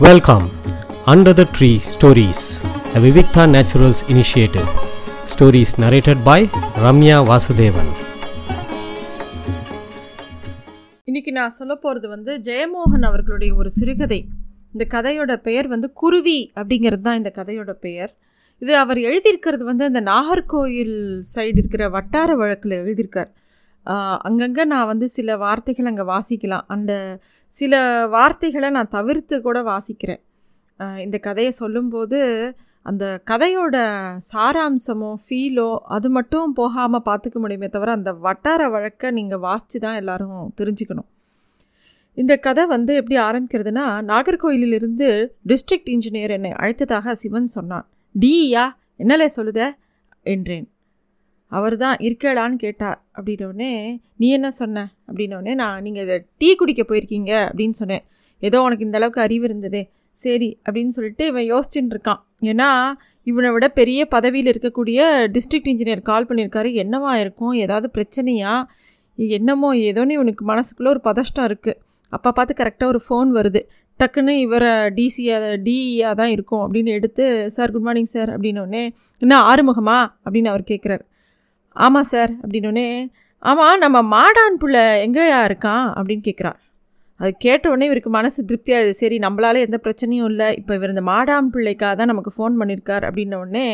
Welcome under the tree stories the Vivikta naturals initiative Stories narrated by Ramya Vasudevan இன்னைக்கு நான் சொல்ல போகிறது வந்து ஜெயமோகன் அவர்களுடைய ஒரு சிறுகதை. இந்த கதையோட பெயர் வந்து குருவி அப்படிங்கிறது தான் இந்த கதையோட பெயர். இது அவர் எழுதியிருக்கிறது வந்து இந்த நாகர்கோயில் சைடு இருக்கிற வட்டார வழக்கில் எழுதியிருக்கார். அங்கங்கே நான் வந்து சில வார்த்தைகள் அங்கே வாசிக்கலாம். அந்த சில வார்த்தைகளை நான் தவிர்த்து கூட வாசிக்கிறேன். இந்த கதையை சொல்லும்போது அந்த கதையோட சாராம்சமோ ஃபீலோ அது மட்டும் போகாமல் பார்த்துக்க முடியுமே தவிர அந்த வட்டார வழக்கை நீங்கள் வாசித்து தான் எல்லோரும் தெரிஞ்சுக்கணும். இந்த கதை வந்து எப்படி ஆரம்பிக்கிறதுனா நாகர்கோயிலிருந்து டிஸ்ட்ரிக்ட் இன்ஜினியர் என்னை அழைத்ததாக சிவன் சொன்னான். டியா என்னலே சொல்லுத? என்றேன். அவர் தான் இருக்கலான்னு கேட்டார் அப்படின்னோடனே நீ என்ன சொன்ன? அப்படின்னோடனே நான் நீங்கள் இதை டீ குடிக்க போயிருக்கீங்க அப்படின்னு சொன்னேன். ஏதோ உனக்கு இந்த அளவுக்கு அறிவு இருந்ததே. சரி அப்படின்னு சொல்லிட்டு இவன் யோசிச்சுட்டு இருக்கான். ஏன்னா இவனை விட பெரிய பதவியில் இருக்கக்கூடிய டிஸ்ட்ரிக்ட் இன்ஜினியர் கால் பண்ணியிருக்காரு. என்னவா இருக்கும்? ஏதாவது பிரச்சனையா? என்னமோ ஏதோன்னு இவனுக்கு மனசுக்குள்ளே ஒரு பதஷ்டம் இருக்குது அப்போ பார்த்து கரெக்டாக ஒரு ஃபோன் வருது. டக்குன்னு இவரை டிசியாக டிஇயாக தான் இருக்கும் அப்படின்னு எடுத்து சார் குட் மார்னிங் சார் அப்படின்னோடனே என்ன ஆறுமுகமா? அப்படின்னு அவர் கேட்குறாரு ஆமாம் சார் அப்படின்னோடனே ஆமாம் நம்ம மாடான் பிள்ளை எங்கேயா இருக்கான் அப்படின்னு கேட்குறான் அது கேட்ட உடனே இவருக்கு மனசு திருப்தியாகுது சரி நம்மளால் எந்த பிரச்சனையும் இல்லை. இப்போ இவர் இந்த மாடான் பிள்ளைக்காக தான் நமக்கு ஃபோன் பண்ணியிருக்கார் அப்படின்னோடனே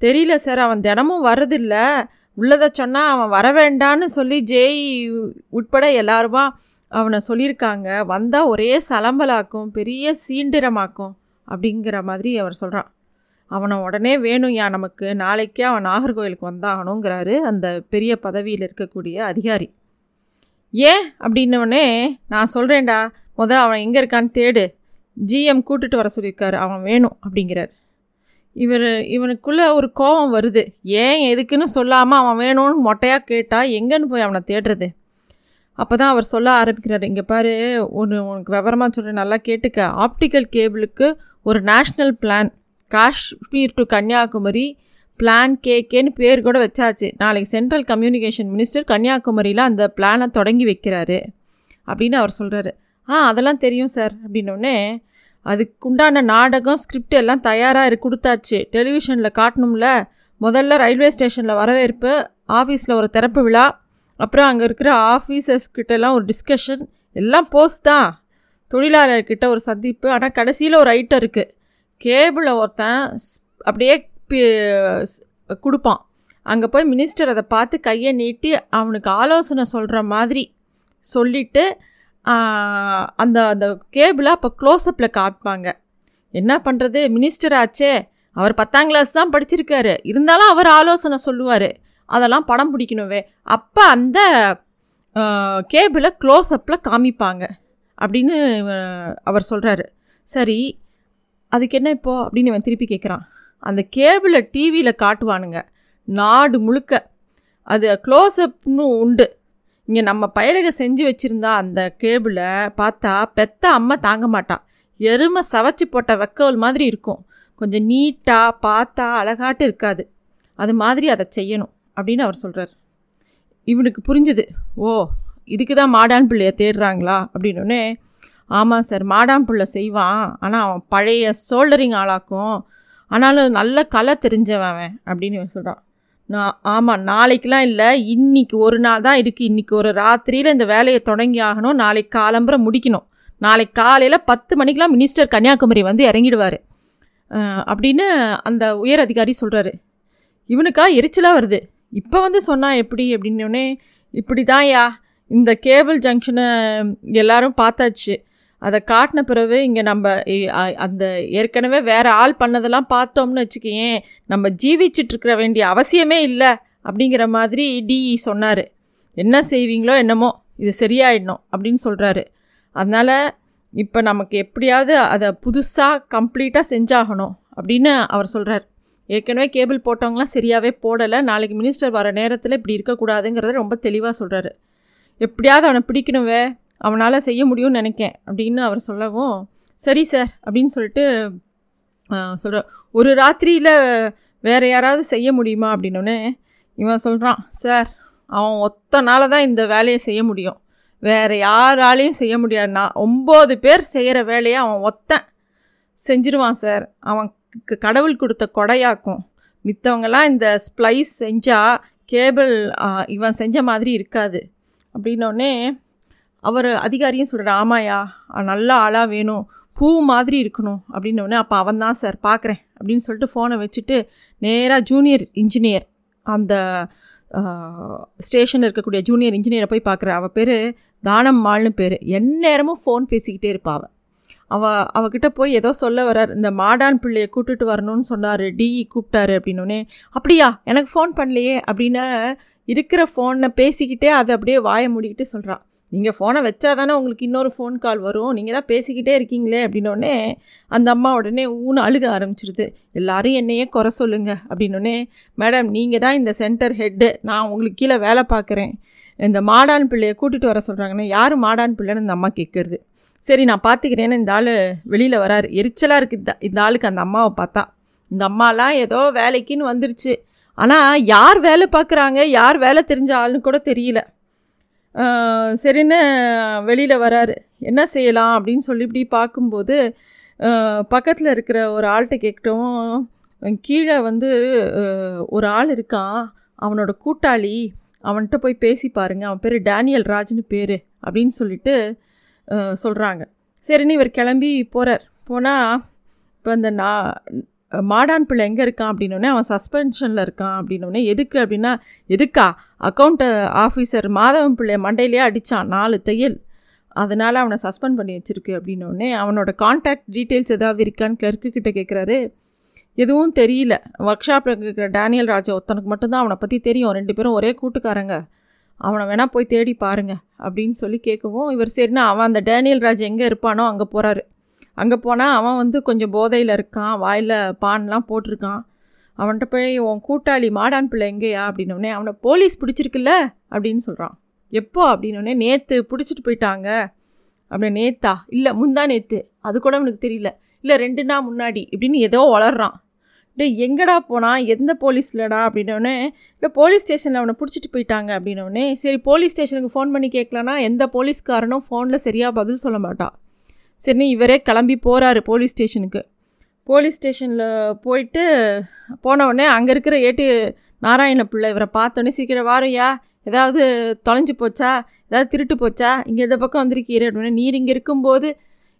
தெரியல சார் அவன் தினமும் வர்றதில்ல. உள்ளதை சொன்னால் அவன் வர வேண்டான்னு சொல்லி ஜேஇ உட்பட எல்லாருமா அவனை சொல்லியிருக்காங்க. வந்தால் ஒரே சலம்பலாக்கும் பெரிய சீண்டிரமாக்கும் அப்படிங்கிற மாதிரி அவர் சொல்கிறான் அவனை உடனே வேணும்யா நமக்கு நாளைக்கே அவன் நாகர்கோவிலுக்கு வந்தாகணுங்கிறாரு அந்த பெரிய பதவியில் இருக்கக்கூடிய அதிகாரி. ஏன்? அப்படின்னோடனே நான் சொல்கிறேன்டா முத அவன் எங்கே இருக்கான்னு தேடு. ஜிஎம் கூட்டுட்டு வர சொல்லியிருக்காரு அவன் வேணும் அப்படிங்கிறார். இவர் இவனுக்குள்ளே ஒரு கோபம் வருது. ஏன் எதுக்குன்னு சொல்லாமல் அவன் வேணும்னு மொட்டையாக கேட்டால் எங்கேன்னு போய் அவனை தேடுறது? அப்போ தான் அவர் சொல்ல ஆரம்பிக்கிறார். இங்கே பாரு ஒன்று உனக்கு விவரமாக சொல்கிறேன் நல்லா கேட்டுக்க. ஆப்டிக்கல் கேபிளுக்கு ஒரு national plan. Kashmir to Kanyakumari plan கேகேன்னு பேர் கூட வச்சாச்சு. நாளைக்கு சென்ட்ரல் கம்யூனிகேஷன் மினிஸ்டர் கன்னியாகுமரியில் அந்த பிளானை தொடங்கி வைக்கிறாரு. அப்படின்னு அவர் சொல்கிறாரு ஆ அதெல்லாம் தெரியும் சார் அப்படின்னோடனே அதுக்குண்டான நாடகம் ஸ்கிரிப்ட் எல்லாம் தயாராக இருக்கு கொடுத்தாச்சு. டெலிவிஷனில் காட்டணும்ல. முதல்ல ரயில்வே ஸ்டேஷனில் வரவேற்பு ஆஃபீஸில் ஒரு திறப்பு விழா அப்புறம் அங்கே இருக்கிற ஆஃபீஸர்ஸ் கிட்டலாம் ஒரு டிஸ்கஷன் எல்லாம் போஸ்ட் தான். தொழிலாளர்கிட்ட ஒரு சந்திப்பு ஆனால் கடைசியில் ஒரு ஐட்டம் இருக்குது கேபிளை ஒருத்தன் ஸ்- அப்படியே கொடுப்பான். அங்கே போய் மினிஸ்டர் அதை பார்த்து கையை நீட்டி அவனுக்கு ஆலோசனை சொல்கிற மாதிரி சொல்லிட்டு அந்த அந்த கேபிளை அப்போ க்ளோஸ்அப்பில் காமிப்பாங்க. என்ன பண்ணுறது மினிஸ்டர் ஆச்சே. அவர் பத்தாம் கிளாஸ் தான் படிச்சிருக்காரு. இருந்தாலும் அவர் ஆலோசனை சொல்லுவார். அதெல்லாம் படம் பிடிக்கணுவே அப்போ அந்த கேபிளை க்ளோஸ்அப்பில் காமிப்பாங்க. அப்படின்னு அவர் சொல்கிறாரு சரி அதுக்கு என்ன இப்போ அப்படின்னு இவன் திருப்பி கேட்குறான் அந்த கேபிளை டிவியில் காட்டுவானுங்க. நாடு முழுக்க. அது க்ளோஸ்அப்னு உண்டு. இங்கே நம்ம பயலுக செஞ்சு வச்சுருந்தா அந்த கேபிளை பார்த்தா பெத்த அம்மா தாங்க மாட்டான் எருமை சவச்சி போட்ட வெக்கோல் மாதிரி இருக்கும். கொஞ்சம் நீட்டாக பார்த்தா அழகாட்டு இருக்காது. அது மாதிரி அதை செய்யணும் அப்படின்னு அவர் சொல்கிறார் இவனுக்கு புரிஞ்சுது. ஓ இதுக்கு தான் மாடான் பிள்ளைய தேடுறாங்களா அப்படின்னோடனே ஆமாம் சார் மாடான் பிள்ளை செய்வான். ஆனால் அவன் பழைய சோல்டரிங் ஆளாக்கும். ஆனாலும் நல்ல கலை தெரிஞ்சவன் அவன் அப்படின்னு சொல்கிறான் நான் ஆமாம் நாளைக்கெலாம் இல்லை இன்னைக்கு ஒரு நாள் தான் இருக்குது இன்றைக்கி ஒரு ராத்திரியில் இந்த வேலையை தொடங்கி ஆகணும். நாளைக்கு காலம்புரை முடிக்கணும். நாளைக்கு காலையில் பத்து மணிக்கெலாம் மினிஸ்டர் கன்னியாகுமரி வந்து இறங்கிடுவார். அப்படின்னு அந்த உயர் அதிகாரி சொல்கிறாரு இவனுக்கா எரிச்சலாக வருது. இப்போ வந்து சொன்னால் எப்படி அப்படின்னோடனே இப்படி தான்யா இந்த கேபிள் ஜங்ஷனை எல்லாரும் பார்த்தாச்சு. அதை காட்டின பிறகு இங்கே நம்ம அந்த ஏற்கனவே வேறு ஆள் பண்ணதெல்லாம் பார்த்தோம்னு வச்சுக்கேன் நம்ம ஜீவிச்சிட்ருக்கிற வேண்டிய அவசியமே இல்லை அப்படிங்கிற மாதிரி டிஇ சொன்னார். என்ன செய்வீங்களோ என்னமோ இது சரியாயிடணும் அப்படின்னு சொல்கிறாரு அதனால் இப்போ நமக்கு எப்படியாவது அதை புதுசாக கம்ப்ளீட்டாக செஞ்சாகணும் அப்படின்னு அவர் சொல்கிறார் ஏற்கனவே கேபிள் போட்டவங்களாம் சரியாகவே போடலை நாளைக்கு மினிஸ்டர் வர நேரத்தில் இப்படி இருக்கக்கூடாதுங்கிறத ரொம்ப தெளிவாக சொல்கிறாரு எப்படியாவது அவனை பிடிக்கணுவே அவனால் செய்ய முடியும்னு நினைக்கேன் அப்படின்னு அவர் சொல்லவும் சரி சார் அப்படின்னு சொல்லிட்டு சொல்கிற ஒரு ராத்திரியில் வேறு யாராவது செய்ய முடியுமா? அப்படின்னோடனே இவன் சொல்கிறான் சார் அவன் ஒத்த தான் இந்த வேலையை செய்ய முடியும். வேறு யாராலையும் செய்ய முடியாது. நான் ஒம்பது பேர் செய்கிற வேலையை அவன் ஒத்தன். செஞ்சிருவான் சார். அவன் கடவுள் கொடுத்த கொடையாக்கும். மித்தவங்கெல்லாம் இந்த ஸ்ப்ளைஸ் செஞ்சால் கேபிள் இவன் செஞ்ச மாதிரி இருக்காது. அப்படின்னோடனே அவர் அதிகாரியும் சொல்கிறார் ஆமாயா நல்ல ஆளாக வேணும் பூ மாதிரி இருக்கணும். அப்படின்னோடனே அப்போ அவன் தான் சார் பார்க்குறேன் அப்படின்னு சொல்லிட்டு ஃபோனை வச்சுட்டு நேராக ஜூனியர் இன்ஜினியர் அந்த ஸ்டேஷனில் இருக்கக்கூடிய ஜூனியர் இன்ஜினியரை போய் பார்க்குற அவள் பேர் தானம்மாள்னு பேர். எந்நேரமும் ஃபோன் பேசிக்கிட்டே இருப்பாள் அவள் அவ அவகிட்ட போய் ஏதோ சொல்ல வரார் இந்த மாடான் பிள்ளையை கூப்பிட்டுட்டு வரணும்னு சொன்னார் டிஇ கூப்பிட்டாரு. அப்படின்னோடனே அப்படியா எனக்கு ஃபோன் பண்ணலையே. அப்படின்னு இருக்கிற ஃபோனை பேசிக்கிட்டே அதை அப்படியே வாயை மூடிக்கிட்டு சொல்கிறான் நீங்கள் ஃபோனை வச்சா தானே உங்களுக்கு இன்னொரு ஃபோன் கால் வரும். நீங்கள் தான் பேசிக்கிட்டே இருக்கீங்களே அப்படின்னோடனே அந்த அம்மா உடனே ஊன்னு அழுக ஆரம்பிச்சிருது. எல்லாரும் என்னையே குறை சொல்லுங்க அப்படின்னோடனே மேடம் நீங்கள் தான் இந்த சென்டர் ஹெட்டு நான் உங்களுக்கு கீழே வேலை பார்க்குறேன். இந்த மாடான் பிள்ளையை கூட்டிகிட்டு வர சொல்கிறாங்கன்னா யார் மாடான் பிள்ளைன்னு இந்த அம்மா கேட்குறது சரி நான் பார்த்துக்கிறேன்னு இந்த ஆள் வெளியில் வராரு. எரிச்சலாக இருக்குது இந்த இந்த ஆளுக்கு அந்த அம்மாவை பார்த்தா. இந்த அம்மாலாம் ஏதோ வேலைக்குன்னு வந்துருச்சு. ஆனால் யார் வேலை பார்க்குறாங்க? யார் வேலை தெரிஞ்ச ஆளுன்னு கூட தெரியல. சரின்னு வெளியில் வராரு. என்ன செய்யலாம் அப்படின்னு சொல்லி இப்படி பார்க்கும்போது பக்கத்தில் இருக்கிற ஒரு ஆள்கிட்ட கேட்கட்டும். கீழே வந்து ஒரு ஆள் இருக்கான். அவனோட கூட்டாளி அவன்கிட்ட போய் பேசி பாருங்கள் அவன் பேர் டேனியல் ராஜ்னு பேர் அப்படின்னு சொல்லிட்டு சொல்கிறாங்க சரின்னு இவர் கிளம்பி போகிறார் போனால் இப்போ அந்த நான் மாடான் பிள்ளை எங்கே இருக்கான் அப்படின்னோடனே அவன் சஸ்பென்ஷனில் இருக்கான் அப்படின்னோடனே எதுக்கு அப்படின்னா எதுக்கா? அக்கௌண்ட் ஆஃபீஸர் மாதவன் பிள்ளை மண்டையிலேயே அடித்தான் நாலு தையல். அதனால் அவனை சஸ்பெண்ட் பண்ணி வச்சிருக்கு அப்படின்னோடனே அவனோட காண்டாக்ட் டீட்டெயில்ஸ் ஏதாவது இருக்கான்னு கிளர்க்கு கேட்குறாரு எதுவும் தெரியல. ஒர்க் ஷாப்பில் இருக்கிற டேனியல் ராஜா ஒருத்தனுக்கு மட்டும்தான் அவனை பற்றி தெரியும். ரெண்டு பேரும் ஒரே கூட்டுக்காரங்க. அவனை வேணால் போய் தேடி பாருங்க அப்படின்னு சொல்லி கேட்கவும் இவர் சரினா அவன் அந்த டேனியல் ராஜ் எங்கே இருப்பானோ அங்கே போகிறாரு அங்கே போனால் அவன் வந்து கொஞ்சம் போதையில் இருக்கான் வாயில் பான்லாம் போட்டிருக்கான். அவன்கிட்ட போய் உன் கூட்டாளி மாடான் பிள்ளை எங்கேயா? அப்படின்னோடனே அவனை போலீஸ் பிடிச்சிருக்குல்ல? அப்படின்னு சொல்கிறான் எப்போ? அப்படின்னோடனே நேற்று பிடிச்சிட்டு போயிட்டாங்க. அப்படி நேத்தா? இல்லை முந்தா நேற்று அது கூட அவனுக்கு தெரியல. இல்லை ரெண்டு நாள் முன்னாடி. இப்படின்னு ஏதோ வளர்றான். டே எங்கடா போனால் எந்த போலீஸ்லடா? அப்படின்னோடனே இல்லை போலீஸ் ஸ்டேஷனில் அவனை பிடிச்சிட்டு போயிட்டாங்க. அப்படின்னோடனே சரி போலீஸ் ஸ்டேஷனுக்கு ஃபோன் பண்ணி கேட்கலன்னா எந்த போலீஸ்காரனும் ஃபோனில் சரியாக பதில் சொல்ல மாட்டான் சரினு இவரே கிளம்பி போகிறாரு போலீஸ் ஸ்டேஷனுக்கு. போலீஸ் ஸ்டேஷனில் போயிட்டு போன உடனே அங்கே இருக்கிற ஏட்டு நாராயண பிள்ளை இவரை பார்த்தோன்னே சீக்கிரம் வாரையா ஏதாவது தொலைஞ்சு போச்சா ஏதாவது திருட்டு போச்சா இங்கே இந்த பக்கம் வந்திருக்கீரு அப்படின்னா நீர் இங்கே இருக்கும்போது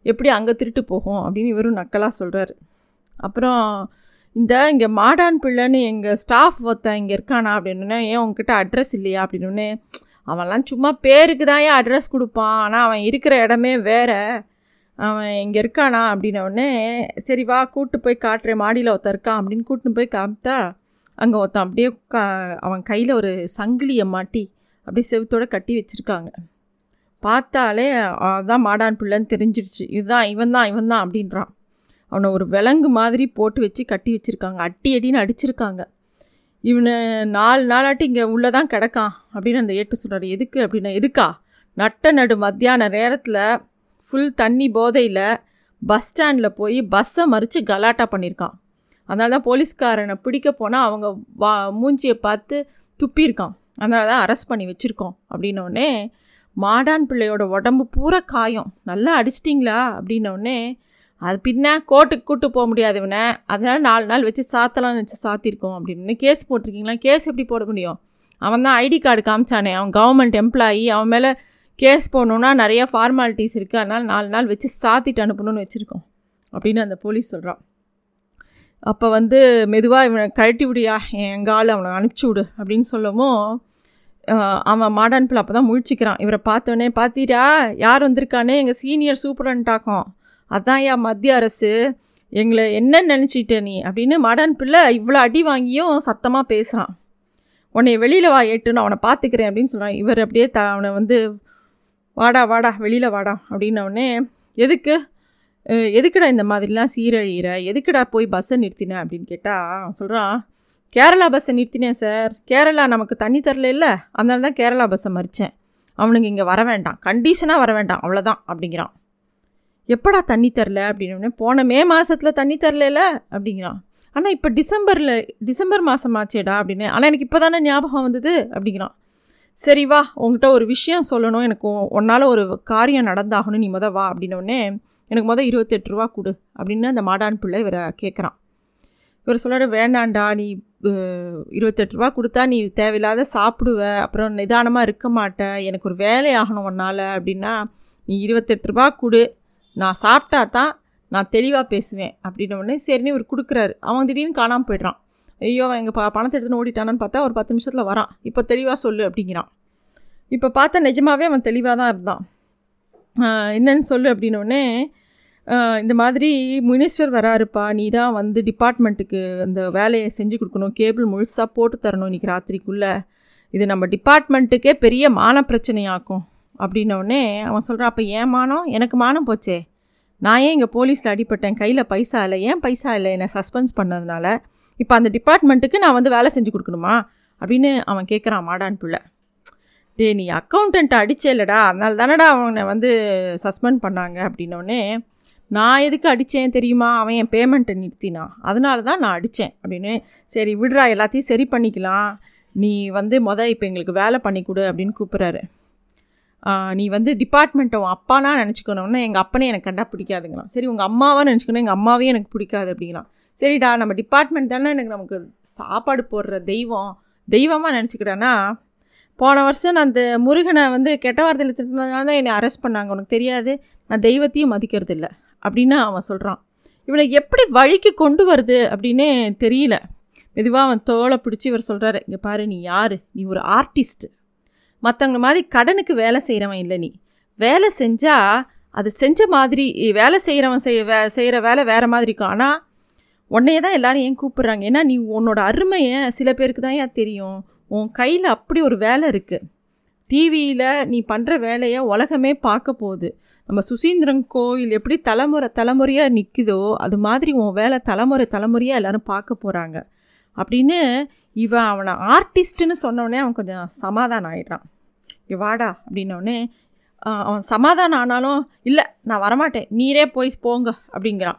எப்படி அங்கே திருட்டு போகும் அப்படின்னு இவரும் நக்கலாக சொல்கிறாரு அப்புறம் இந்த இங்கே மாடான் பிள்ளைன்னு எங்கள் ஸ்டாஃப் ஒருத்தன் இங்கே இருக்கானா அப்படின்னே ஏன் உங்ககிட்ட அட்ரஸ் இல்லையா? அப்படின்னே அவன்லாம் சும்மா பேருக்கு தான் ஏன் அட்ரஸ் கொடுப்பான்? ஆனால் அவன் இருக்கிற இடமே வேறு. அவன் இங்கே இருக்கானா அப்படின்னோடனே சரி வா கூட்டு போய் காட்டுறேன் மாடியில் ஒருத்தன் இருக்கான் அப்படின்னு கூட்டின்னு போய் காமித்தா அங்கே ஒருத்தன் அப்படியே கா அவன் கையில் ஒரு சங்கிலியை மாட்டி அப்படியே செவுத்தோடு கட்டி வச்சுருக்காங்க. பார்த்தாலே அதான் மாடான் பிள்ளைன்னு தெரிஞ்சிருச்சு இதுதான் இவன் தான் இவன் தான் அப்படின்றான். அவனை ஒரு விலங்கு மாதிரி போட்டு வச்சு கட்டி வச்சுருக்காங்க. அட்டி அடின்னு அடிச்சிருக்காங்க. இவனை நாலு நாளாட்டி இங்கே உள்ளே தான் கிடக்கான் அப்படின்னு அந்த ஏட்டு சொல்கிறார் எதுக்கு? அப்படின்னா எதுக்கா? நட்ட நடு மத்தியான நேரத்தில் ஃபுல் தண்ணி போதையில் பஸ் ஸ்டாண்டில் போய் பஸ்ஸை மறித்து கலாட்டா பண்ணியிருக்கான் அதனால தான் போலீஸ்காரனை பிடிக்க போனால் அவங்க வா மூஞ்சியை பார்த்து துப்பியிருக்கான். அதனால தான் அரெஸ்ட் பண்ணி வச்சுருக்கோம். அப்படின்னோடனே மாடான் பிள்ளையோட உடம்பு பூரா காயம். நல்லா அடிச்சிட்டிங்களா? அப்படின்னோடனே அது பின்ன கோர்ட்டுக்கு கூட்டு போக முடியாது இவனை. அதனால் நாலு நாள் வச்சு சாத்தலாம் வச்சு சாத்திருக்கோம் அப்படின்னு. கேஸ் போட்டிருக்கீங்களா? கேஸ் எப்படி போட முடியும்? அவன் தான் ஐடி கார்டு காமிச்சானே. அவன் கவர்மெண்ட் எம்ப்ளாயி அவன் மேலே கேஸ் போடணுன்னா நிறையா ஃபார்மாலிட்டிஸ் இருக்குது அதனால் நாலு நாள் வச்சு சாத்திட்டு அனுப்பணும்னு வச்சுருக்கோம். அப்படின்னு அந்த போலீஸ் சொல்கிறான் அப்போ வந்து மெதுவாக இவனை கழட்டி விடியா? எங்கள் ஆள் அவனை அனுப்பிச்சி விடு அப்படின்னு சொல்லவும் அவன் மாடான் பிள்ளை அப்போ தான் முழிச்சிக்கிறான். இவரை பார்த்தோன்னே பார்த்தீரா யார் வந்திருக்கானே? எங்கள் சீனியர் சூப்பரண்டாக்கும். அதான் யா மத்திய அரசு. எங்களை என்ன நினச்சிட்ட நீ? அப்படின்னு மாடான் பிள்ளை இவ்வளோ அடி வாங்கியும் சத்தமாக பேசுகிறான் உன்னை வெளியில் வா ஏட்டுன்னு அவனை பார்த்துக்கிறேன் அப்படின்னு சொல்கிறான் இவர் அப்படியே த அவனை வந்து வாடா வாடா வெளியில் வாடா அப்படின்னவுடனே எதுக்கு? எதுக்குடா இந்த மாதிரிலாம் சீரழிகிற எதுக்குடா போய் பஸ்ஸை நிறுத்தின? அப்படின்னு கேட்டால் அவன் சொல்கிறான் கேரளா பஸ்ஸை நிறுத்தினேன் சார் கேரளா நமக்கு தண்ணி தரல இல்லை. அதனால தான் கேரளா பஸ்ஸை மறித்தேன் அவனுக்கு இங்கே வர வேண்டாம். கண்டிஷனாக வர வேண்டாம். அவ்வளோதான் அப்படிங்கிறான். எப்படா தண்ணி தரல? அப்படின்னு போன மே மாதத்தில் தண்ணி தரல அப்படிங்கிறான். ஆனால் இப்போ டிசம்பரில் டிசம்பர் மாதம் ஆச்சேடா அப்படின்னு. ஆனால் எனக்கு இப்போ தானே ஞாபகம் வந்தது அப்படிங்கிறான். சரி வா உங்ககிட்ட ஒரு விஷயம் சொல்லணும். எனக்கு உன்னால் ஒரு காரியம் நடந்தாகணும். நீ மொதல் வா அப்படின்னோடனே எனக்கு மொதல் இருபத்தெட்டு ரூபா கொடு அப்படின்னு அந்த மாடான் பிள்ளை இவரை கேட்குறான் இவர் சொல்கிற வேண்டாண்டா நீ இருபத்தெட்டு ரூபா கொடுத்தா நீ தேவையில்லாத சாப்பிடுவ. அப்புறம் நிதானமாக இருக்க மாட்ட. எனக்கு ஒரு வேலை ஆகணும் உன்னால் அப்படின்னா நீ இருபத்தெட்டு ரூபா கொடு. நான் சாப்பிட்டா தான் நான் தெளிவாக பேசுவேன் அப்படின்ன உடனே சரின்னு இவர் கொடுக்குறாரு. அவன் திடீர்னு காணாமல் போய்ட்றான். ஐயோ அவன் எங்கள் ப பணத்தை எடுத்துன்னு ஓடிட்டானான்னு பார்த்தா ஒரு பத்து நிமிஷத்தில் வரான். இப்போ தெளிவாக சொல்லு அப்படிங்கிறான். இப்போ பார்த்தா நிஜமாகவே அவன் தெளிவாக தான் இருந்தான். என்னன்னு சொல்லு அப்படின்னோடனே இந்த மாதிரி மினிஸ்டர் வராருப்பா நீ தான் வந்து டிபார்ட்மெண்ட்டுக்கு அந்த வேலையை செஞ்சு கொடுக்கணும் கேபிள் முழுசாக போட்டு தரணும் இன்றைக்கி ராத்திரிக்குள்ளே. இது நம்ம டிபார்ட்மெண்ட்டுக்கே பெரிய மான பிரச்சனையாக்கும். அப்படின்னோடனே அவன் சொல்கிறான் அப்போ ஏன் மானம்? எனக்கு மானம் போச்சே. நான் ஏன் இங்கே போலீஸில் அடிப்பட்டேன் கையில் பைசா இல்லை. ஏன் பைசா இல்லை? என்னை சஸ்பென்ஸ் பண்ணதுனால. இப்போ அந்த டிபார்ட்மெண்ட்டுக்கு நான் வந்து வேலை செஞ்சு கொடுக்கணுமா? அப்படின்னு அவன் கேட்குறான் மாடான் பிள்ளை. டே நீ அக்கௌண்டன்ட் அடிச்சேலடா அதனால தானடா அவனை வந்து சஸ்பெண்ட் பண்ணாங்க அப்படின்னோடனே நான் எதுக்கு அடித்தேன் தெரியுமா? அவன் என் பேமெண்ட்டை நிறுத்தினான். அதனால தான் நான் அடித்தேன் அப்படின்னு சரி விடுறா எல்லாத்தையும் சரி பண்ணிக்கலாம். நீ வந்து மொதல் இப்போ எங்களுக்கு வேலை பண்ணி கொடு அப்படின்னு கூப்பிட்றாரு. நீ வந்து டிபார்ட்மெண்ட்டை உன் அப்பானா நினச்சிக்கணும்னா எங்கள் அப்பனே எனக்கு கண்டா பிடிக்காதுங்களாம். சரி உங்கள் அம்மாவாக நினச்சிக்கணும் எங்கள் அம்மாவே எனக்கு பிடிக்காது அப்படிங்களாம். சரிடா நம்ம டிபார்ட்மெண்ட் தானே எனக்கு நமக்கு சாப்பாடு போடுற தெய்வம். தெய்வமாக நினச்சிக்கிட்டேன்னா போன வருஷம் நான் அந்த முருகனை வந்து கெட்ட வார்த்தையில் திட்டினதுனால தான் என்னை அரெஸ்ட் பண்ணாங்க. உனக்கு தெரியாது நான் தெய்வத்தையும் மதிக்கிறது இல்லை அப்படின்னு அவன் சொல்கிறான் இவனை எப்படி வழிக்கு கொண்டு வருது அப்படின்னு தெரியல. மெதுவாக அவன் தோலை பிடிச்சி இவர் சொல்கிறாரு இங்கே பாரு நீ யார்? நீ ஒரு ஆர்டிஸ்ட்டு மற்றவங்க மாதிரி கடனுக்கு வேலை செய்கிறவன் இல்லை நீ. வேலை செஞ்சால் அது செஞ்ச மாதிரி வேலை செய்கிறவன் செய்ய வே செய்கிற வேலை வேறு மாதிரி இருக்கும். ஆனால் உன்னையே தான் எல்லோரும் ஏன் கூப்பிட்றாங்க? ஏன்னா நீ உன்னோட அருமையை சில பேருக்கு தான் ஏன் தெரியும்? உன் கையில் அப்படி ஒரு வேலை இருக்குது டிவியில் நீ பண்ணுற வேலையை உலகமே பார்க்க போகுது. நம்ம சுசீந்திரன் கோயில் எப்படி தலைமுறை தலைமுறையாக நிற்குதோ அது மாதிரி உன் வேலை தலைமுறை தலைமுறையாக எல்லோரும் பார்க்க போகிறாங்க அப்படின்னு இவன் அவனை ஆர்டிஸ்ட்டுன்னு சொன்னோடனே அவன் கொஞ்சம் சமாதானம் ஆகிடுறான் வாடா அப்படின்னோடனே அவன் சமாதானம் ஆனாலும் இல்லை நான் வரமாட்டேன். நீரே போய் போங்க அப்படிங்கிறான்.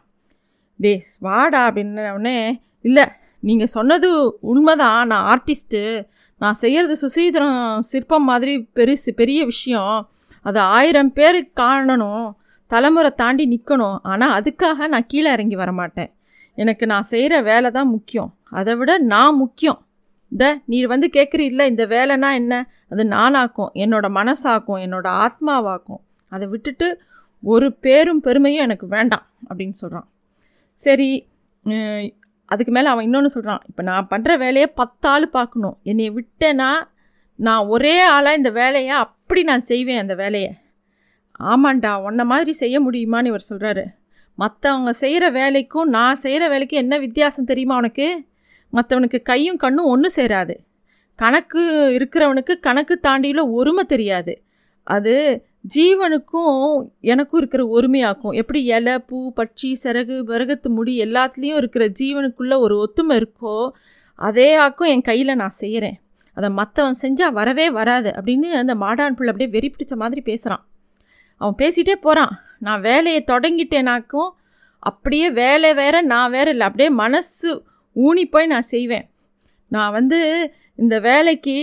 டே வாடா அப்படின்னோடனே இல்லை நீங்கள் சொன்னது உண்மைதான். நான் ஆர்டிஸ்ட்டு. நான் செய்கிறது சுசீதரம் சிற்பம் மாதிரி பெருசு பெரிய விஷயம். அது ஆயிரம் பேர் காணணும். தலைமுறை தாண்டி நிற்கணும் ஆனால் அதுக்காக நான் கீழே இறங்கி வரமாட்டேன். எனக்கு நான் செய்கிற வேலை தான் முக்கியம். அதை விட நான் முக்கியம். இந்த நீர் வந்து இல்லை இந்த வேலைனா என்ன? அது நானாக்கும் என்னோட மனசாக்கும் என்னோட ஆத்மாவாக்கும். அதை விட்டுட்டு ஒரு பேரும் பெருமையும் எனக்கு வேண்டாம் அப்படின்னு சொல்கிறான் சரி அதுக்கு மேலே அவன் இன்னொன்று சொல்கிறான் இப்போ நான் பண்ணுற வேலையை பத்தாள் பார்க்கணும். என்னை விட்டேன்னா நான் ஒரே ஆளாக இந்த வேலையை அப்படி நான் செய்வேன் அந்த வேலையை. ஆமாண்டா உன்ன மாதிரி செய்ய முடியுமான்னு இவர் சொல்கிறாரு மற்றவங்க செய்கிற வேலைக்கும் நான் செய்கிற வேலைக்கும் என்ன வித்தியாசம் தெரியுமா உனக்கு? மற்றவனுக்கு கையும் கண்ணும் ஒன்று சேராது. கணக்கு இருக்கிறவனுக்கு கணக்கு தாண்டியில் ஒருமை தெரியாது. அது ஜீவனுக்கும் எனக்கும் இருக்கிற ஒருமையாக்கும். எப்படி இலை பூ பட்சி சிறகு விறகத்து முடி எல்லாத்துலேயும் இருக்கிற ஜீவனுக்குள்ளே ஒரு ஒத்துமை இருக்கோ அதே ஆக்கும் என் கையில் நான் செய்கிறேன் அதை மற்றவன் செஞ்சால் வரவே வராது அப்படின்னு அந்த மாடான் பிள்ளை அப்படியே வெறி பிடிச்ச மாதிரி பேசுகிறான் அவன் பேசிகிட்டே போகிறான் நான் வேலையை தொடங்கிட்டேனாக்கும் அப்படியே வேலை வேற நான் வேற இல்லை. அப்படியே மனசு ஊனி போய் நான் செய்வேன். நான் வந்து இந்த வேலைக்கு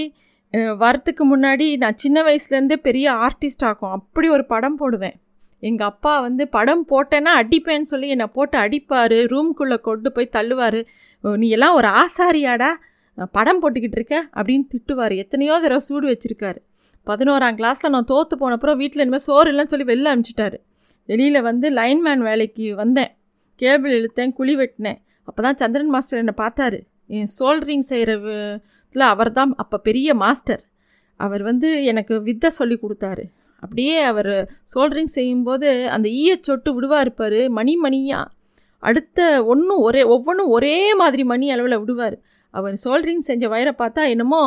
வரத்துக்கு முன்னாடி நான் சின்ன வயசுலேருந்தே பெரிய ஆர்டிஸ்ட் ஆகும் அப்படி ஒரு படம் போடுவேன். எங்கள் அப்பா வந்து படம் போட்டேன்னா அடிப்பேன்னு சொல்லி என்னை போட்டு அடிப்பார். ரூம்குள்ளே கொண்டு போய் தள்ளுவார். நீ எல்லாம் ஒரு ஆசாரியாடா? படம் போட்டுக்கிட்டு இருக்க? அப்படின்னு திட்டுவார். எத்தனையோ தடவை சூடு வச்சுருக்காரு. பதினோராம் கிளாஸில் நான் தோற்று போனப்புறம் வீட்டில் இனிமேல் சோறு இல்லைன்னு சொல்லி வெளில அனுப்பிச்சிட்டாரு வெளியில் வந்து லைன்மேன் வேலைக்கு வந்தேன். கேபிள் இழுத்தேன் குழி வெட்டினேன். அப்போ தான் சந்திரன் மாஸ்டர் என்னை பார்த்தாரு. என் சோல்ட்ரிங் செய்கிற இதில் அவர் தான் அப்போ பெரிய மாஸ்டர். அவர் வந்து எனக்கு வித்தை சொல்லி கொடுத்தாரு. அப்படியே அவர் சோல்ட்ரிங் செய்யும்போது அந்த ஈய சொட்டு விடுவார் இருப்பார் மணி மணியாக அடுத்த ஒன்றும் ஒரே ஒவ்வொன்றும் ஒரே மாதிரி மணி அளவில் விடுவார். அவர் சோல்ட்ரிங் செஞ்ச வயரை பார்த்தா என்னமோ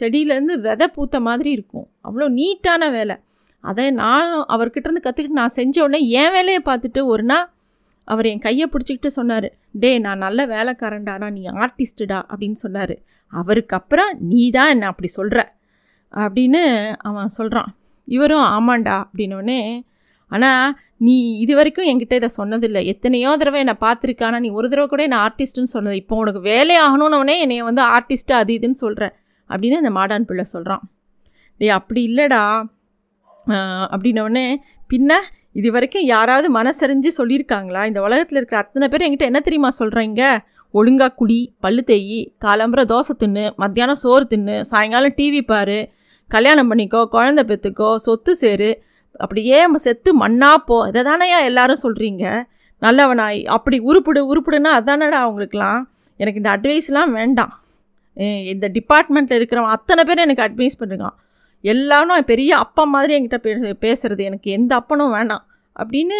செடியிலேருந்து விதை பூத்த மாதிரி இருக்கும். அவ்வளோ நீட்டான வேலை. அதை நானும் அவர்கிட்டருந்து கற்றுக்கிட்டு நான் செஞ்ச உடனே என் வேலையை பார்த்துட்டு ஒரு நாள் அவர் என் கையை பிடிச்சிக்கிட்டு சொன்னார் டே நான் நல்ல வேலைக்காரன்டாடா நீ ஆர்டிஸ்டுடா அப்படின்னு சொன்னார். அவருக்கு அப்புறம் நீ தான் என்ன அப்படி சொல்கிற அப்படின்னு அவன் சொல்கிறான் இவரும் ஆமாண்டா அப்படின்னோடனே ஆனால் நீ இது வரைக்கும் என்கிட்ட இதை சொன்னதில்லை. எத்தனையோ தடவை என்னை பார்த்துருக்கானா. நீ ஒரு தடவை கூட என்னை ஆர்டிஸ்ட்டுன்னு சொன்னது. இப்போ உனக்கு வேலை ஆகணுன்னே என்னை வந்து ஆர்டிஸ்ட்டு அது இதுன்னு சொல்கிறேன் அப்படின்னு அந்த மாடான் பிள்ளை சொல்கிறான் டேய் அப்படி இல்லைடா அப்படின்னோடனே பின்ன இது வரைக்கும் யாராவது மனசரிஞ்சு சொல்லியிருக்காங்களா? இந்த உலகத்தில் இருக்கிற அத்தனை பேர் என்கிட்ட என்ன தெரியுமா சொல்கிறீங்க ஒழுங்காக குடி பல்லு தேயி காலம்புற தோசை தின்னு மத்தியானம் சோறு தின்னு சாயங்காலம் டிவி பாரு கல்யாணம் பண்ணிக்கோ குழந்த பெற்றுக்கோ சொத்து சேரு அப்படியே நம்ம செத்து மண்ணா போ. இதை தானேயா எல்லாரும் சொல்கிறீங்க நல்லவனாய் அப்படி உருப்பிடு உருப்பிடுன்னா அதானடா அவங்களுக்குலாம் எனக்கு இந்த அட்வைஸ்லாம் வேண்டாம். இந்த டிபார்ட்மெண்ட்டில் இருக்கிறவன் அத்தனை பேர் எனக்கு அட்வைஸ் பண்ணிருக்கான் எல்லாரும் பெரிய அப்பா மாதிரி என்கிட்ட பே பேசுகிறது எனக்கு எந்த அப்பனும் வேண்டாம் அப்படின்னு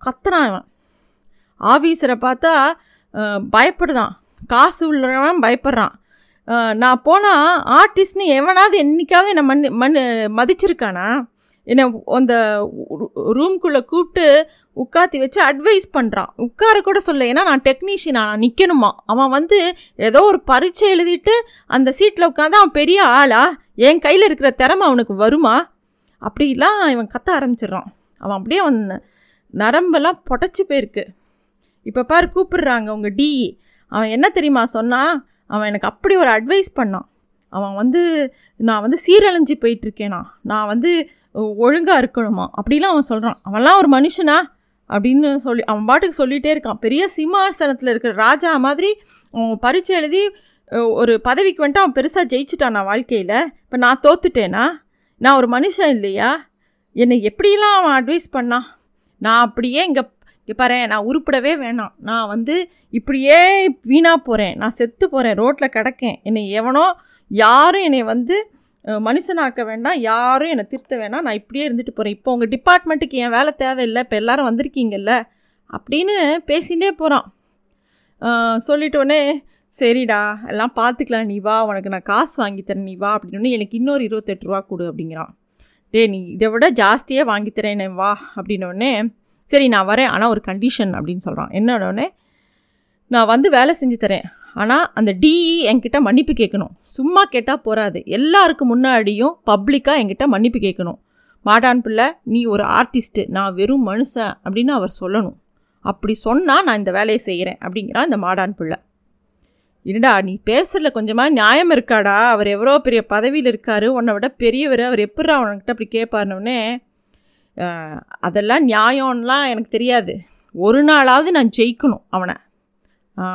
கத்துறான் இவன். ஆஃபீஸரை பார்த்தா பயப்படுதான். காசு உள்ளவன் பயப்படுறான். நான் போனால் ஆர்டிஸ்ட்னு எவனாவது என்னைக்காவது என்னை மண் மண் மதிச்சிருக்கானா? என்னை அந்த ரூம்குள்ளே கூப்பிட்டு உட்காத்தி வச்சு அட்வைஸ் பண்ணுறான் உட்கார கூட சொல்ல ஏன்னா நான் டெக்னீஷியனா நான் நிற்கணுமா அவன் வந்து ஏதோ ஒரு பரீட்சை எழுதிட்டு அந்த சீட்டில் உட்காந்து அவன் பெரிய ஆளா? என் கையில் இருக்கிற திறமை அவனுக்கு வருமா? அப்படிலாம் இவன் கத்த ஆரம்பிச்சிடுறான். அவன் அப்படியே அவன் நரம்பெல்லாம் பொட்டச்சி போயிருக்கு. இப்போ பாரு கூப்பிடுறாங்க உங்கள் டிஇ அவன் என்ன தெரியுமா சொன்னான் அவன் எனக்கு அப்படி ஒரு அட்வைஸ் பண்ணான். அவன் வந்து நான் வந்து சீரழிஞ்சு போயிட்டுருக்கேனா? நான் வந்து ஒழுங்காக இருக்கணுமா? அப்படிலாம் அவன் சொல்கிறான் அவன்லாம் ஒரு மனுஷனா? அப்படின்னு சொல்லி அவன் பாட்டுக்கு சொல்லிகிட்டே இருக்கான். பெரிய சிம்மாசனத்தில் இருக்கிற ராஜா மாதிரி அவன் பரீட்சை எழுதி ஒரு பதவிக்கு வந்துட்டு அவன் பெருசாக ஜெயிச்சிட்டான் நான் வாழ்க்கையில். இப்போ நான் தோத்துட்டேனா? நான் ஒரு மனுஷன் இல்லையா? என்னை எப்படிலாம் அவன் அட்வைஸ் பண்ணான்? நான் அப்படியே இங்கே இங்கே பாரு நான் உருப்படவே வேணாம். நான் வந்து இப்படியே வீணாக போகிறேன் நான் செத்து போகிறேன் ரோட்டில் கிடக்கேன். என்னை எவனோ யாரும் என்னை வந்து மனுஷனாக்க வேண்டாம். யாரும் என்னை திருத்த வேணாம். நான் இப்படியே இருந்துட்டு போகிறேன் இப்போ உங்கள் டிபார்ட்மெண்ட்டுக்கு என் வேலை தேவையில்லை. இப்போ எல்லாரும் வந்திருக்கீங்கல்ல? அப்படின்னு பேசிகிட்டே போகிறான் சொல்லிட்டோடனே சரிடா எல்லாம் பார்த்துக்கலாம் நீ வா உனக்கு நான் காசு வாங்கித்தரேன் நீ வா அப்படின்னு எனக்கு இன்னொரு இருபத்தெட்டு ரூபா கொடு அப்படிங்கிறான். டேய் நீ இதை விட ஜாஸ்தியே வாங்கித்தரேன் வா அப்படின்னோடனே சரி நான் வரேன் ஆனால் ஒரு கண்டிஷன் அப்படின்னு சொல்கிறான் என்னன்னொடனே நான் வந்து வேலை செஞ்சு தரேன் ஆனால் அந்த டிஇ என்கிட்ட மன்னிப்பு கேட்கணும். சும்மா கேட்டால் போகாது எல்லாருக்கு முன்னாடியும் பப்ளிக்காக என்கிட்ட மன்னிப்பு கேட்கணும். மாடான் பிள்ளை நீ ஒரு ஆர்டிஸ்ட்டு நான் வெறும் மனுஷன் அப்படின்னு அவர் சொல்லணும். அப்படி சொன்னால் நான் இந்த வேலையை செய்கிறேன் அப்படிங்கிறான் இந்த மாடான் பிள்ளை. என்னடா நீ பேசுறதுல கொஞ்சமாக நியாயம் இருக்காடா? அவர் எவ்வளோ பெரிய பதவியில் இருக்கார்? உன்னை விட பெரியவர் அவர் எப்படிடா அவன்கிட்ட அப்படி கேட்பாருனோடனே அதெல்லாம் நியாயம்லாம் எனக்கு தெரியாது. ஒரு நாளாவது நான் ஜெயிக்கணும் அவனை.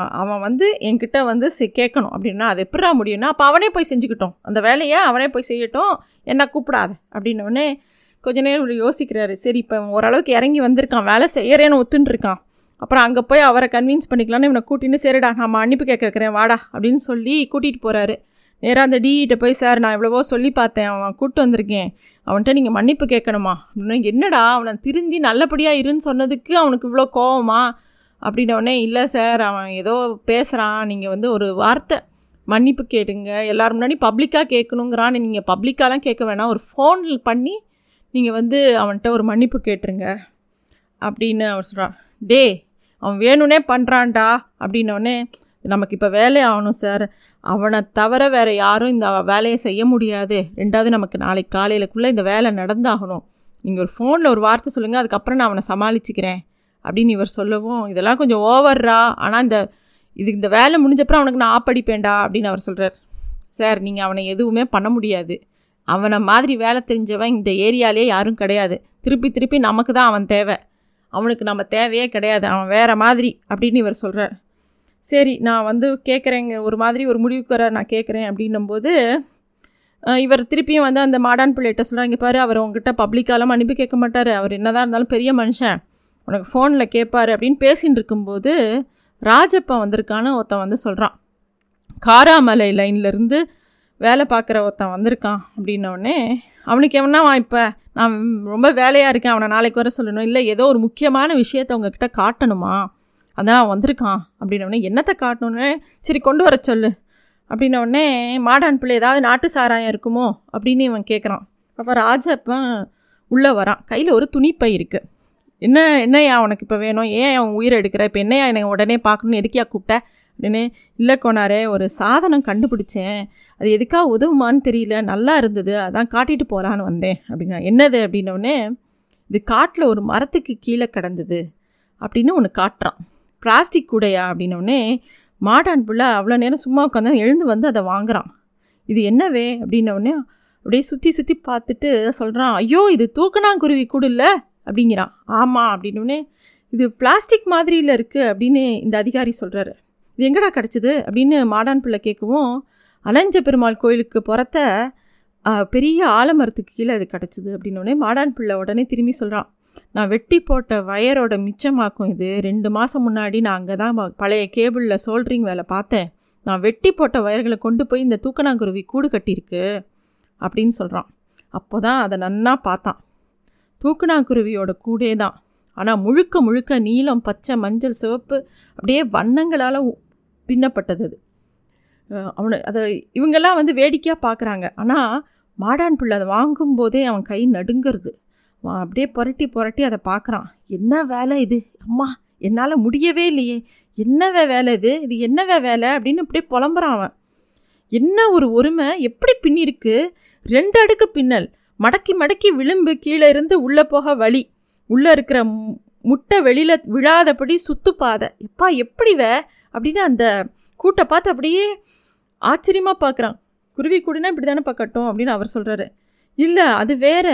அவன் வந்து என்கிட்ட வந்து செ- கேட்கணும். அப்படின்னா அது எப்படிடா முடியும்னா அப்போ அவனே போய் செஞ்சுக்கிட்டோம். அந்த வேலையை அவனே போய் செய்யட்டும். என்ன கூப்பிடாத. அப்படின்னோடனே கொஞ்ச நேரம் யோசிக்கிறாரு. சரி இப்போ ஓரளவுக்கு இறங்கி வந்திருக்கான். வேலை செய்கிறேன்னு ஒத்துன்னு இருக்கான். அப்புறம் அங்கே போய் அவரை கன்வின்ஸ் பண்ணிக்கலான்னு இவனை கூட்டின்னு சரிடா நான் மன்னிப்பு கேட்க வைக்கிறேன் வாடா அப்படின்னு சொல்லி கூட்டிகிட்டு போகிறாரு நேராக அந்த டிஇட்ட போய் சார் நான் எவ்வளவோ சொல்லி பார்த்தேன் அவன் கூப்பிட்டு வந்திருக்கேன். அவன்கிட்ட நீங்கள் மன்னிப்பு கேட்கணுமா? அப்படின்னா என்னடா அவனை திருந்தி நல்லபடியாக இருன்னு சொன்னதுக்கு அவனுக்கு இவ்வளோ கோவமா? அப்படின்னோடனே இல்லை சார் அவன் ஏதோ பேசுகிறான் நீங்கள் வந்து ஒரு வார்த்தை மன்னிப்பு கேட்டுங்க. எல்லோரும் முன்னாடி பப்ளிக்காக கேட்கணுங்கிறான் நீங்கள் பப்ளிக்காலாம் கேட்க வேணாம். ஒரு ஃபோன் பண்ணி நீங்கள் வந்து அவன்கிட்ட ஒரு மன்னிப்பு கேட்டுருங்க. அப்படின்னு அவர் சொல்கிறான் டே அவன் வேணும்னே பண்ணுறான்டா அப்படின்னோடனே நமக்கு இப்போ வேலை ஆகணும் சார் அவனை தவிர வேறு யாரும் இந்த வேலையை செய்ய முடியாது. ரெண்டாவது நமக்கு நாளைக்கு காலையிலக்குள்ளே இந்த வேலை நடந்தாகணும். நீங்கள் ஒரு ஃபோனில் ஒரு வார்த்தை சொல்லுங்கள் அதுக்கப்புறம் நான் அவனை சமாளிச்சுக்கிறேன். அப்படின்னு இவர் சொல்லவும் இதெல்லாம் கொஞ்சம் ஓவர்ரா ஆனால் இந்த இது இந்த வேலை முடிஞ்சப்பறம் அவனுக்கு நான் ஆப்படிப்பேன்டா. அப்படின்னு அவர் சொல்கிறார் சார் நீங்கள் அவனை எதுவுமே பண்ண முடியாது. அவனை மாதிரி வேலை தெரிஞ்சவன் இந்த ஏரியாலே யாரும் கிடையாது. திருப்பி திருப்பி நமக்கு தான் அவன் தேவை. அவனுக்கு நம்ம தேவையே கிடையாது அவன் வேறு மாதிரி அப்படின்னு இவர் சொல்கிறார் சரி நான் வந்து கேட்குறேங்க ஒரு மாதிரி ஒரு முடிவுக்கு வர நான் கேட்குறேன் அப்படின்னும்போது இவர் திருப்பியும் வந்து அந்த மாடான் பிள்ளைகிட்ட சொல்கிறாங்க பாரு அவர் உங்ககிட்ட பப்ளிக்காலாம் அனுப்பி கேட்க மாட்டார் அவர் என்னதான் இருந்தாலும் பெரிய மனுஷன் உனக்கு ஃபோனில் கேட்பார் அப்படின்னு பேசின்னு இருக்கும்போது ராஜப்பா வந்திருக்கான்னு ஒருத்தன் வந்து சொல்கிறான் காராமலை லைன்லேருந்து வேலை பார்க்குற ஒருத்தன் வந்திருக்கான் அப்படின்னோடனே அவனுக்கு எவனா இப்போ நான் ரொம்ப வேலையாக இருக்கேன் அவனை நாளைக்கு வர சொல்லணும். இல்லை ஏதோ ஒரு முக்கியமான விஷயத்தை உங்ககிட்ட காட்டணுமா? அதான் அவன் வந்திருக்கான் அப்படின்னோடனே என்னத்தை காட்டணுன்னு சரி கொண்டு வர சொல்லு. அப்படின்னோடனே மாடான் பிள்ளை ஏதாவது நாட்டு சாராயம் இருக்குமோ? அப்படின்னு இவன் கேட்குறான் அப்போ ராஜப்பன் உள்ளே வரான். கையில் ஒரு துணிப்பை இருக்குது என்ன என்னையா உனக்கு இப்போ வேணும்? ஏன் அவன் உயிரை எடுக்கிற? இப்போ என்னையா என்னை உடனே பார்க்கணுன்னு எதுக்கியா கூப்பிட்ட? அப்படின்னு இல்லை கோனாரே ஒரு சாதனம் கண்டுபிடிச்சேன். அது எதுக்காக உதவுமான்னு தெரியல. நல்லா இருந்தது. அதான் காட்டிட்டு போகலான்னு வந்தேன். அப்படிங்க என்னது? அப்படின்னோடனே இது காட்டில் ஒரு மரத்துக்கு கீழே கிடந்தது. அப்படின்னு ஒன்று காட்டுறான். பிளாஸ்டிக் கூடையா? அப்படின்னோடனே மாடான் பிள்ளை. அவ்வளோ நேரம் சும்மா உட்காந்து எழுந்து வந்து அதை வாங்குறான். இது என்னவே? அப்படின்னோடனே அப்படியே சுற்றி சுற்றி பார்த்துட்டு சொல்கிறான் ஐயோ இது தூக்கணாங்குருவி கூட இல்லை அப்படிங்கிறான். ஆமாம் அப்படின்னோடனே இது பிளாஸ்டிக் மாதிரியில் இருக்குது அப்படின்னு இந்த அதிகாரி சொல்கிறாரு இது எங்கடா கிடச்சிது? அப்படின்னு மாடான் பிள்ளை கேட்கவும் அலஞ்ச பெருமாள் கோயிலுக்கு புறத்த பெரிய ஆலமரத்துக்கு கீழே அது கிடச்சிது. அப்படின்னோடனே மாடான் பிள்ளை உடனே திரும்பி சொல்கிறான் நான் வெட்டி போட்ட வயரோட மிச்சமாக்கும் இது. ரெண்டு மாதம் முன்னாடி நான் அங்கே தான் பழைய கேபிளில் சோல்ட்ரிங் வேலை பார்த்தேன். நான் வெட்டி போட்ட வயர்களை கொண்டு போய் இந்த தூக்கணாங்குருவி கூடு கட்டியிருக்கு. அப்படின்னு சொல்கிறான் அப்போ தான் அதை நன்னா பார்த்தான். தூக்கணாங்குருவியோட கூடே தான். ஆனால் முழுக்க முழுக்க நீலம் பச்சை மஞ்சள் சிவப்பு அப்படியே வண்ணங்களால் பின்னப்பட்டது அது. அவனு அதை இவங்கெல்லாம் வந்து வேடிக்கையாக பார்க்குறாங்க ஆனால் மாடான் பிள்ளை அதை வாங்கும்போதே அவன் கை நடுங்கிறது. அவன் அப்படியே புரட்டி புரட்டி அதை பார்க்குறான் என்ன வேலை இது? அம்மா என்னால் முடியவே இல்லையே. என்னவே வேலை இது? இது என்னவே வேலை? அப்படின்னு அப்படியே புலம்புறான் அவன். என்ன ஒரு ஒருமை? எப்படி பின்னிருக்கு? ரெண்டு அடுக்கு பின்னல். மடக்கி மடக்கி விளிம்பு கீழே இருந்து உள்ளே போக வழி. உள்ளே இருக்கிற மு- முட்டை வெளியில் விழாதபடி சுத்துப்பாதை. எப்பா எப்படி வே அப்படின்னு அந்த கூட்டை பார்த்து அப்படியே ஆச்சரியமாக பார்க்குறான். குருவி கூடுனா இப்படி தானே பார்க்கட்டும் அப்படின்னு அவர் சொல்கிறாரு இல்லை அது வேற.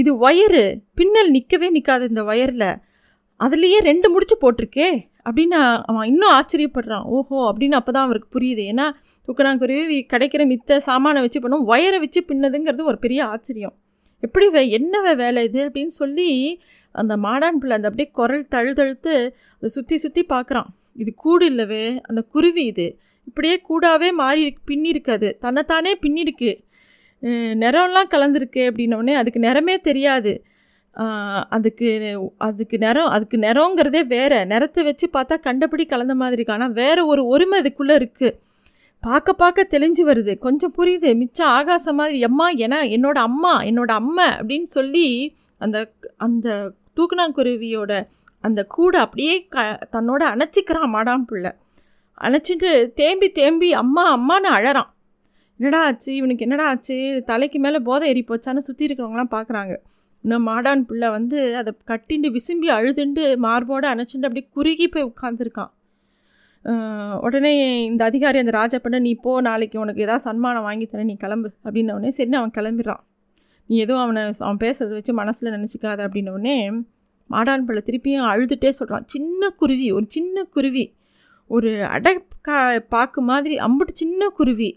இது ஒயரு பின்னல் நிற்கவே நிற்காது இந்த ஒயரில் அதுலேயே ரெண்டு முடிச்சு போட்டிருக்கே அப்படின்னு அவன் இன்னும் ஆச்சரியப்படுறான். ஓஹோ அப்படின்னு அப்போ தான் அவருக்கு புரியுது. ஏன்னா தூக்கணாங்குருவி கிடைக்கிற மித்த சாமானை வச்சு பண்ணும் ஒயரை வச்சு பின்னதுங்கிறது ஒரு பெரிய ஆச்சரியம். எப்படி வே என்னவே வேலை இது அப்படின்னு சொல்லி அந்த மாடான் பிள்ளை அந்த அப்படியே குரல் தழுதழுத்து அதை சுற்றி சுற்றி பார்க்குறான். இது கூடு இல்லவே அந்த குருவி இது. இப்படியே கூடாவே மாறி இருக்கு- பின்னிருக்கு அது. தன்னைத்தானே பின்னிருக்கு நிறம்லாம் கலந்துருக்கு அப்படின்னோடனே அதுக்கு நிறமே தெரியாது. அதுக்கு அதுக்கு நிறம் அதுக்கு நிறங்கிறதே வேறு. நிறத்தை வச்சு பார்த்தா கண்டபடி கலந்த மாதிரி இருக்கு. ஆனால் வேறு ஒரு ஒருமை அதுக்குள்ளே இருக்குது பார்க்க பார்க்க தெளிஞ்சு வருது. கொஞ்சம் புரியுது. மிச்சம் ஆகாசம் மாதிரி எம்மா என என்னோட அம்மா என்னோட அம்மா அப்படின்னு சொல்லி அந்த அந்த தூக்குனாங்குருவியோட அந்த கூடை அப்படியே க தன்னோட அணைச்சிக்கிறான் மாடாம் பிள்ளை. அணைச்சிட்டு தேம்பி தேம்பி அம்மா அம்மான்னு அழறான். என்னடா ஆச்சு? இவனுக்கு என்னடா ஆச்சு? தலைக்கு மேலே போதை ஏறி போச்சான்னு சுற்றி இருக்கிறவங்களாம் பார்க்குறாங்க இன்னும் மாடான் பிள்ளை வந்து அதை கட்டிண்டு விசும்பி அழுதுண்டு மார்போடு அணைச்சிட்டு அப்படியே குறுகி போய் உட்காந்துருக்கான் உடனே இந்த அதிகாரி அந்த ராஜப்பண்ண நீ போ நாளைக்கு உனக்கு ஏதாவது சன்மானம் வாங்கி தரேன் நீ கிளம்பு அப்படின்னவுடனே சரி அவன் கிளம்பிடுறான். நீ எதுவும் அவனை அவன் பேசுகிறத வச்சு மனசில் நினச்சிக்காத அப்படின்னவுடனே மாடான் பிள்ளை திருப்பியும் அழுதுகிட்டே சொல்கிறான் சின்ன குருவி ஒரு சின்ன குருவி. ஒரு அடக்கா பாக்கு மாதிரி அம்புட்டு சின்ன குருவி.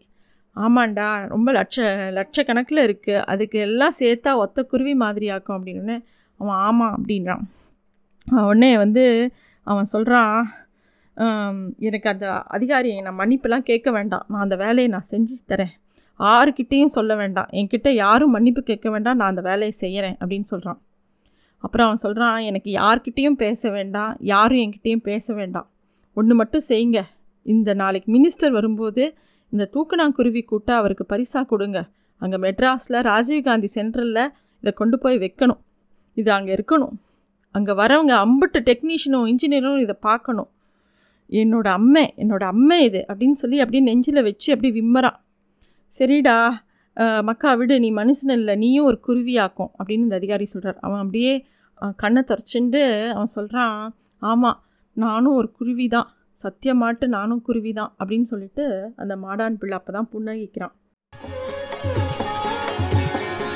ஆமாண்டா ரொம்ப லட்ச லட்சக்கணக்கில் இருக்குது அதுக்கு எல்லாம் சேர்த்தா ஒத்த குருவி மாதிரி ஆக்கும் அப்படின்னு. அவன் ஆமாம் அப்படின்றான். உடனே வந்து அவன் சொல்கிறான் எனக்கு அந்த அதிகாரி நான் மன்னிப்புலாம் கேட்க வேண்டாம். நான் அந்த வேலையை நான் செஞ்சு தரேன். யாருக்கிட்டேயும் சொல்ல வேண்டாம். என்கிட்ட யாரும் மன்னிப்பு கேட்க வேண்டாம். நான் அந்த வேலையை செய்கிறேன் அப்படின்னு சொல்கிறான் அப்புறம் அவன் சொல்கிறான் எனக்கு யார்கிட்டேயும் பேச வேண்டாம் யாரும் என்கிட்டேயும் பேச வேண்டாம். ஒன்று மட்டும் செய்யுங்க. இந்த நாளைக்கு மினிஸ்டர் வரும்போது இந்த தூக்குநாங்குருவி கூட்ட அவருக்கு பரிசாக கொடுங்க. அங்கே மெட்ராஸில் ராஜீவ்காந்தி சென்ட்ரலில் இதை கொண்டு போய் வைக்கணும். இது அங்கே இருக்கணும். அங்கே வரவங்க அம்பட்டு டெக்னீஷியனும் இன்ஜினியரும் இதை பார்க்கணும். என்னோடய அம்மை என்னோடய அம்மை இது அப்படின்னு சொல்லி அப்படியே நெஞ்சில் வச்சு அப்படியே விம்மறான். சரிடா மக்கா விடு நீ மனுஷன் இல்லை நீயும் ஒரு குருவியாக்கும் அப்படின்னு இந்த அதிகாரி சொல்கிறார் அவன் அப்படியே கண்ணை துறச்சுண்டு அவன் சொல்கிறான் ஆமாம் நானும் ஒரு குருவி தான் சத்தியமாட்டு நானும் குருவி தான் அப்படின்னு சொல்லிட்டு அந்த மாடான் பிள்ளை அப்போ தான் புன்னகிக்கிறான்.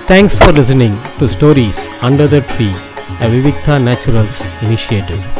Thanks for listening to stories under the tree a Vivikta naturals initiative.